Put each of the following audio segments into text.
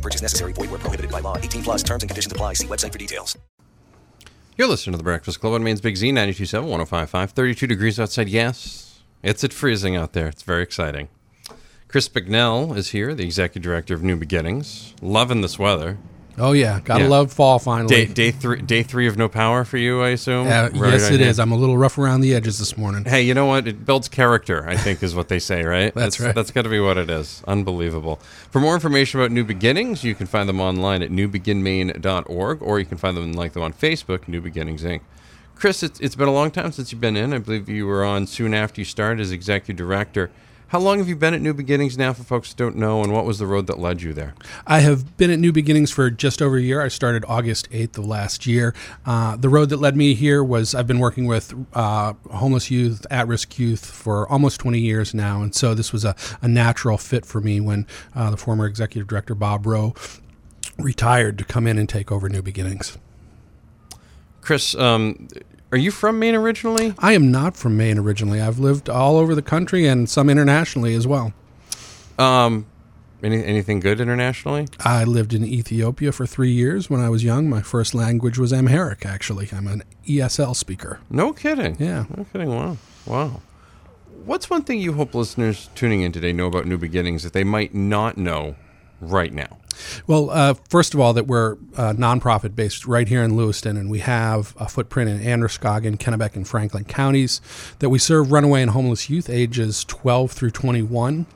Purchase necessary. Void where prohibited by law. 18 plus terms and conditions apply. See website for details. You're listening to The Breakfast Club on Maine's Big Z 927 1055. 32 degrees outside. Yes, it's at freezing out there. It's very exciting. Chris Bicknell is here, the executive director of New Beginnings. Loving this weather. Oh yeah, gotta Yeah. love fall finally. Day, day three, day three of no power for you, I assume. Uh, Right yes, it is. I'm a little rough around the edges this morning. Hey, you know what? It builds character, I think, is what they say, right? That's right. That's got to be what it is. Unbelievable. For more information about New Beginnings, you can find them online at newbeginmaine.org, or you can find them and like them on Facebook, New Beginnings Inc. Chris, it's, it's been a long time since you've been in. I believe you were on soon after you started as executive director. How long have you been at New Beginnings now, for folks who don't know, and what was the road that led you there? I have been at New Beginnings for just over a year. I started August 8th of last year. Uh, the road that led me here was I've been working with uh, homeless youth, at risk youth for almost 20 years now. And so this was a, a natural fit for me when uh, the former executive director, Bob Rowe, retired to come in and take over New Beginnings. Chris, um, are you from Maine originally? I am not from Maine originally. I've lived all over the country and some internationally as well. Um, any, anything good internationally? I lived in Ethiopia for three years when I was young. My first language was Amharic, actually. I'm an ESL speaker. No kidding. Yeah. No kidding. Wow. Wow. What's one thing you hope listeners tuning in today know about New Beginnings that they might not know right now? Well, uh, first of all, that we're uh, nonprofit based right here in Lewiston, and we have a footprint in Androscoggin, Kennebec, and Franklin counties. That we serve runaway and homeless youth ages 12 through 21.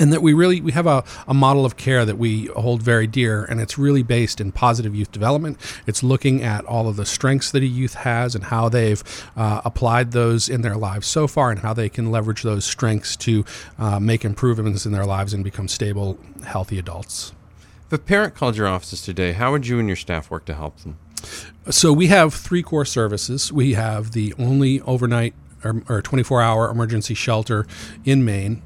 And that we really we have a, a model of care that we hold very dear, and it's really based in positive youth development. It's looking at all of the strengths that a youth has and how they've uh, applied those in their lives so far, and how they can leverage those strengths to uh, make improvements in their lives and become stable, healthy adults. If a parent called your offices today, how would you and your staff work to help them? So we have three core services. We have the only overnight or, or 24 hour emergency shelter in Maine.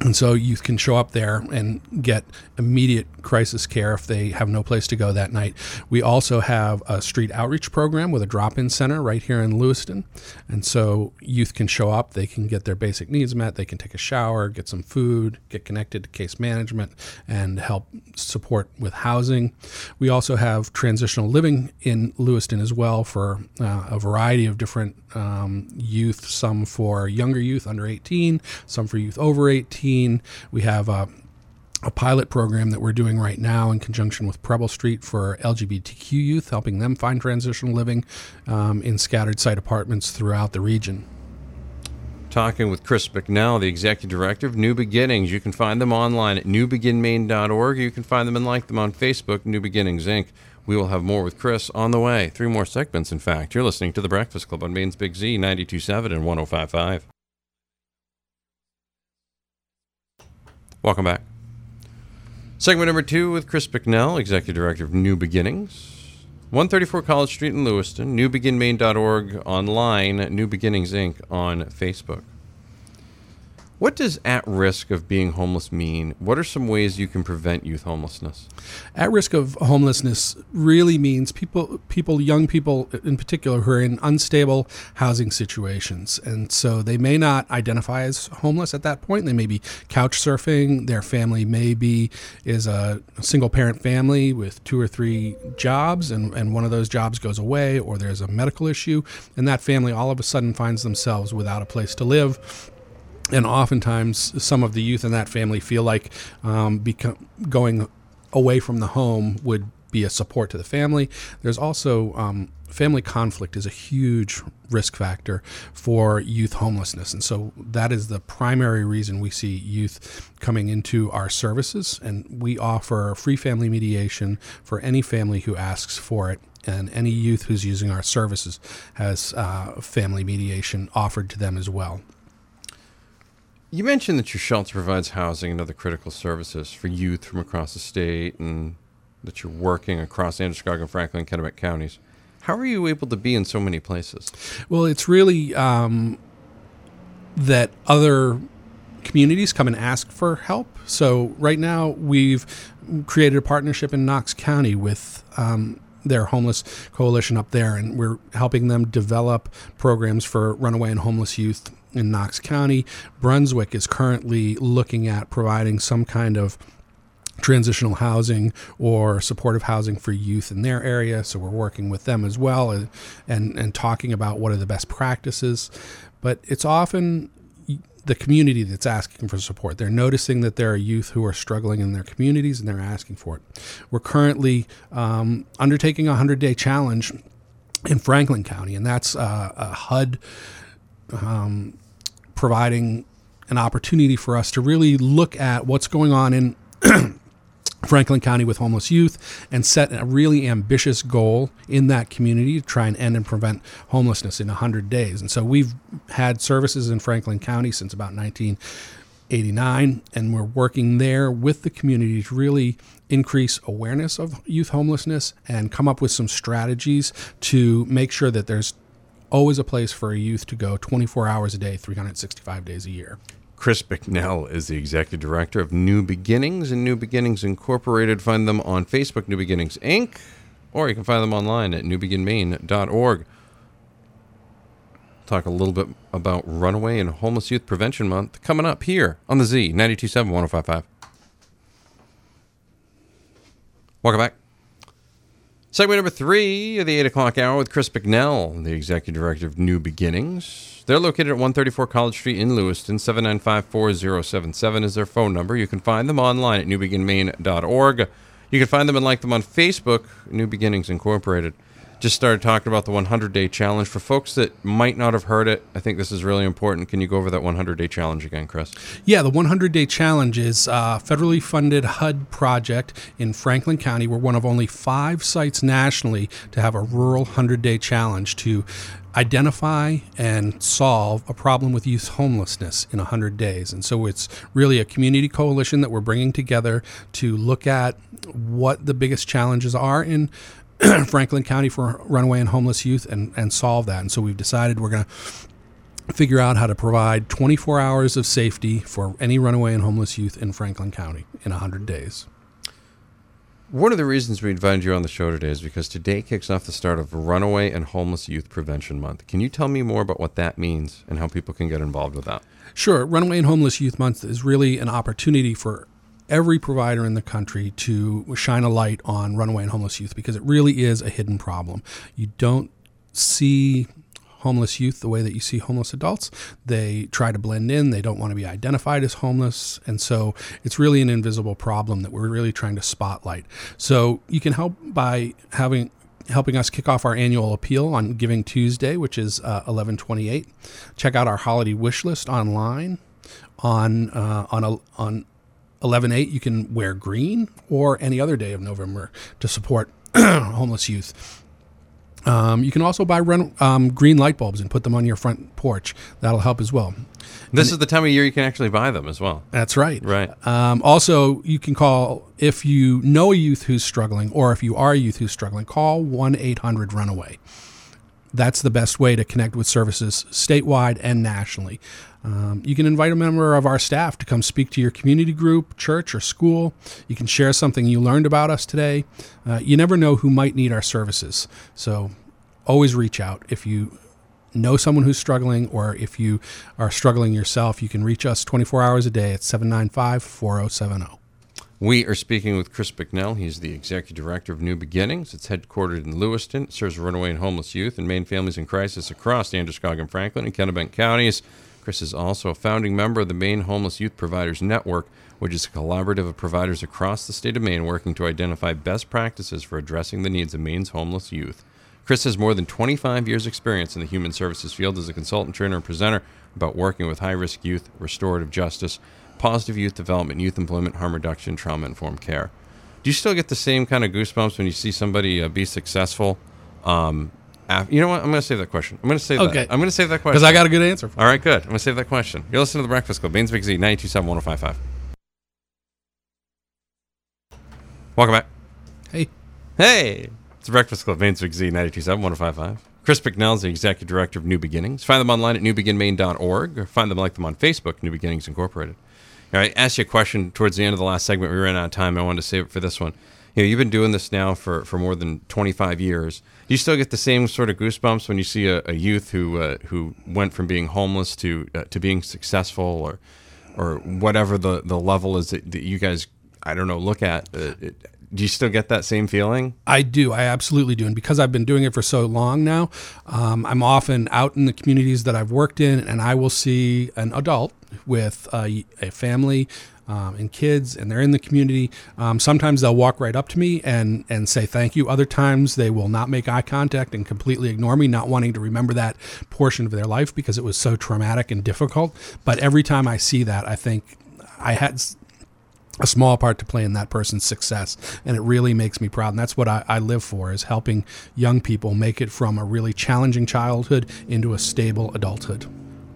And so youth can show up there and get immediate crisis care if they have no place to go that night. We also have a street outreach program with a drop in center right here in Lewiston. And so youth can show up, they can get their basic needs met, they can take a shower, get some food, get connected to case management, and help support with housing. We also have transitional living in Lewiston as well for uh, a variety of different um, youth, some for younger youth under 18, some for youth over 18. We have a a pilot program that we're doing right now in conjunction with Preble Street for LGBTQ youth, helping them find transitional living um, in scattered site apartments throughout the region. Talking with Chris Bicknell, the executive director of New Beginnings. You can find them online at newbeginmaine.org. You can find them and like them on Facebook, New Beginnings Inc. We will have more with Chris on the way. Three more segments, in fact. You're listening to The Breakfast Club on Maine's Big Z, 92.7 and 105.5. Welcome back. Segment number two with Chris Bicknell, Executive Director of New Beginnings. 134 College Street in Lewiston, newbeginmaine.org online, New Beginnings Inc. on Facebook. What does at risk of being homeless mean? What are some ways you can prevent youth homelessness? At risk of homelessness really means people, people, young people in particular, who are in unstable housing situations, and so they may not identify as homeless at that point. They may be couch surfing. Their family may be is a single parent family with two or three jobs, and, and one of those jobs goes away, or there's a medical issue, and that family all of a sudden finds themselves without a place to live and oftentimes some of the youth in that family feel like um, become, going away from the home would be a support to the family. There's also um, family conflict is a huge risk factor for youth homelessness, and so that is the primary reason we see youth coming into our services. And we offer free family mediation for any family who asks for it. And any youth who's using our services has uh, family mediation offered to them as well. You mentioned that your shelter provides housing and other critical services for youth from across the state and that you're working across Androscoggin, Franklin, and Kennebec counties. How are you able to be in so many places? Well, it's really um, that other communities come and ask for help. So right now we've created a partnership in Knox County with um, their homeless coalition up there, and we're helping them develop programs for runaway and homeless youth in Knox County. Brunswick is currently looking at providing some kind of transitional housing or supportive housing for youth in their area. So we're working with them as well and, and, and talking about what are the best practices. But it's often the community that's asking for support. They're noticing that there are youth who are struggling in their communities and they're asking for it. We're currently um, undertaking a 100 day challenge in Franklin County, and that's uh, a HUD um, providing an opportunity for us to really look at what's going on in Franklin County with homeless youth and set a really ambitious goal in that community to try and end and prevent homelessness in 100 days. And so we've had services in Franklin County since about 1989, and we're working there with the community to really increase awareness of youth homelessness and come up with some strategies to make sure that there's always a place for a youth to go 24 hours a day, 365 days a year. Chris Bicknell is the executive director of New Beginnings and New Beginnings Incorporated. Find them on Facebook, New Beginnings Inc., or you can find them online at newbeginmaine.org. Talk a little bit about Runaway and Homeless Youth Prevention Month coming up here on the Z 927 1055. Welcome back. Segment number three of the 8 o'clock hour with Chris Bicknell, the executive director of New Beginnings. They're located at 134 College Street in Lewiston. 795 4077 is their phone number. You can find them online at newbeginmaine.org. You can find them and like them on Facebook, New Beginnings Incorporated. Just started talking about the 100 day challenge. For folks that might not have heard it, I think this is really important. Can you go over that 100 day challenge again, Chris? Yeah, the 100 Day Challenge is a federally funded HUD project in Franklin County. We're one of only five sites nationally to have a rural 100 day challenge to identify and solve a problem with youth homelessness in 100 days. And so it's really a community coalition that we're bringing together to look at what the biggest challenges are in Franklin County for runaway and homeless youth and, and solve that. And so we've decided we're going to figure out how to provide 24 hours of safety for any runaway and homeless youth in Franklin County in 100 days. One of the reasons we invited you on the show today is because today kicks off the start of Runaway and Homeless Youth Prevention Month. Can you tell me more about what that means and how people can get involved with that? Sure. Runaway and Homeless Youth Month is really an opportunity for every provider in the country to shine a light on runaway and homeless youth because it really is a hidden problem. You don't see homeless youth the way that you see homeless adults. They try to blend in, they don't want to be identified as homeless. And so it's really an invisible problem that we're really trying to spotlight. So you can help by having helping us kick off our annual appeal on Giving Tuesday, which is uh, 1128. Check out our holiday wish list online on uh, on a, on 11.8 you can wear green or any other day of november to support homeless youth. Um, you can also buy rent, um, green light bulbs and put them on your front porch. That'll help as well. This is the time of year you can actually buy them as well. that's right. Right. um, also you can call if you know a youth who's struggling or if you are a youth who's struggling call 1-800-runaway that's the best way to connect with services statewide and nationally. Um, you can invite a member of our staff to come speak to your community group, church, or school. You can share something you learned about us today. Uh, you never know who might need our services. So always reach out. If you know someone who's struggling or if you are struggling yourself, you can reach us 24 hours a day at 795 4070. We are speaking with Chris Bicknell. He's the executive director of New Beginnings. It's headquartered in Lewiston. It serves runaway and homeless youth and Maine families in crisis across Androscoggin, Franklin, and Kennebec counties. Chris is also a founding member of the Maine Homeless Youth Providers Network, which is a collaborative of providers across the state of Maine working to identify best practices for addressing the needs of Maine's homeless youth. Chris has more than 25 years' experience in the human services field as a consultant, trainer, and presenter about working with high risk youth, restorative justice, positive youth development, youth employment, harm reduction, trauma informed care. Do you still get the same kind of goosebumps when you see somebody uh, be successful? Um, af- you know what? I'm going to save that question. I'm going to save Okay. that. I'm going to save that question. Because I got a good answer for All right, good. I'm going to save that question. You're listening to The Breakfast Club, Maine's Big Z, 927 1055. Welcome back. Hey, Hey. it's the Breakfast Club, Maine's Big Z, 927 1055. Chris Bicknell is the Executive Director of New Beginnings. Find them online at newbeginmaine.org or find them like them on Facebook, New Beginnings Incorporated. All right, I asked you a question towards the end of the last segment. We ran out of time. I wanted to save it for this one. You know, you've been doing this now for, for more than 25 years. Do you still get the same sort of goosebumps when you see a, a youth who uh, who went from being homeless to uh, to being successful or or whatever the, the level is that, that you guys I don't know look at? Uh, it, do you still get that same feeling? I do. I absolutely do. And because I've been doing it for so long now, um, I'm often out in the communities that I've worked in, and I will see an adult with a, a family um, and kids, and they're in the community. Um, sometimes they'll walk right up to me and and say thank you. Other times they will not make eye contact and completely ignore me, not wanting to remember that portion of their life because it was so traumatic and difficult. But every time I see that, I think I had a small part to play in that person's success. And it really makes me proud. And that's what I, I, live for is helping young people make it from a really challenging childhood into a stable adulthood.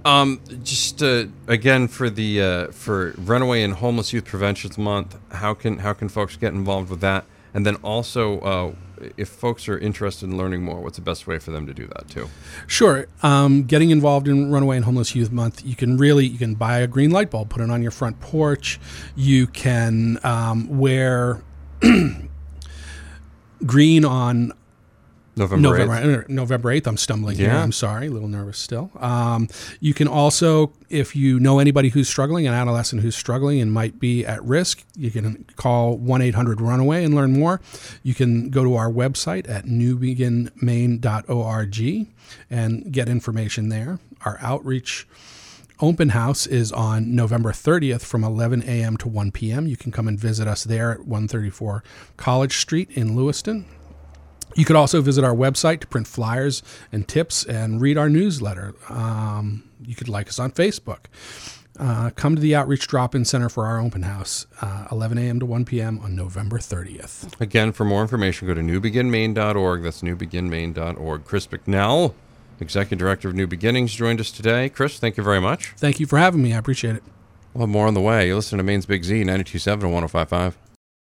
Um, just uh, again for the uh, for runaway and homeless youth prevention month how can how can folks get involved with that and then also uh, if folks are interested in learning more, what's the best way for them to do that too? Sure. Um, getting involved in Runaway and Homeless Youth Month, you can really you can buy a green light bulb, put it on your front porch. You can um, wear green on November November 8th. November 8th. I'm stumbling Yeah. here. I'm sorry, a little nervous still. Um, you can also, if you know anybody who's struggling, an adolescent who's struggling and might be at risk, you can call 1 800 Runaway and learn more. You can go to our website at newbeginmaine.org and get information there. Our outreach open house is on November 30th from 11 a.m. to 1 p.m. You can come and visit us there at 134 College Street in Lewiston. You could also visit our website to print flyers and tips and read our newsletter. Um, you could like us on Facebook. Uh, come to the Outreach Drop In Center for our open house, uh, 11 a.m. to 1 p.m. on November 30th. Again, for more information, go to newbeginmaine.org. That's newbeginmaine.org. Chris Bicknell, Executive Director of New Beginnings, joined us today. Chris, thank you very much. Thank you for having me. I appreciate it. We'll have more on the way. You listen to Maine's Big Z, 927 and 1055.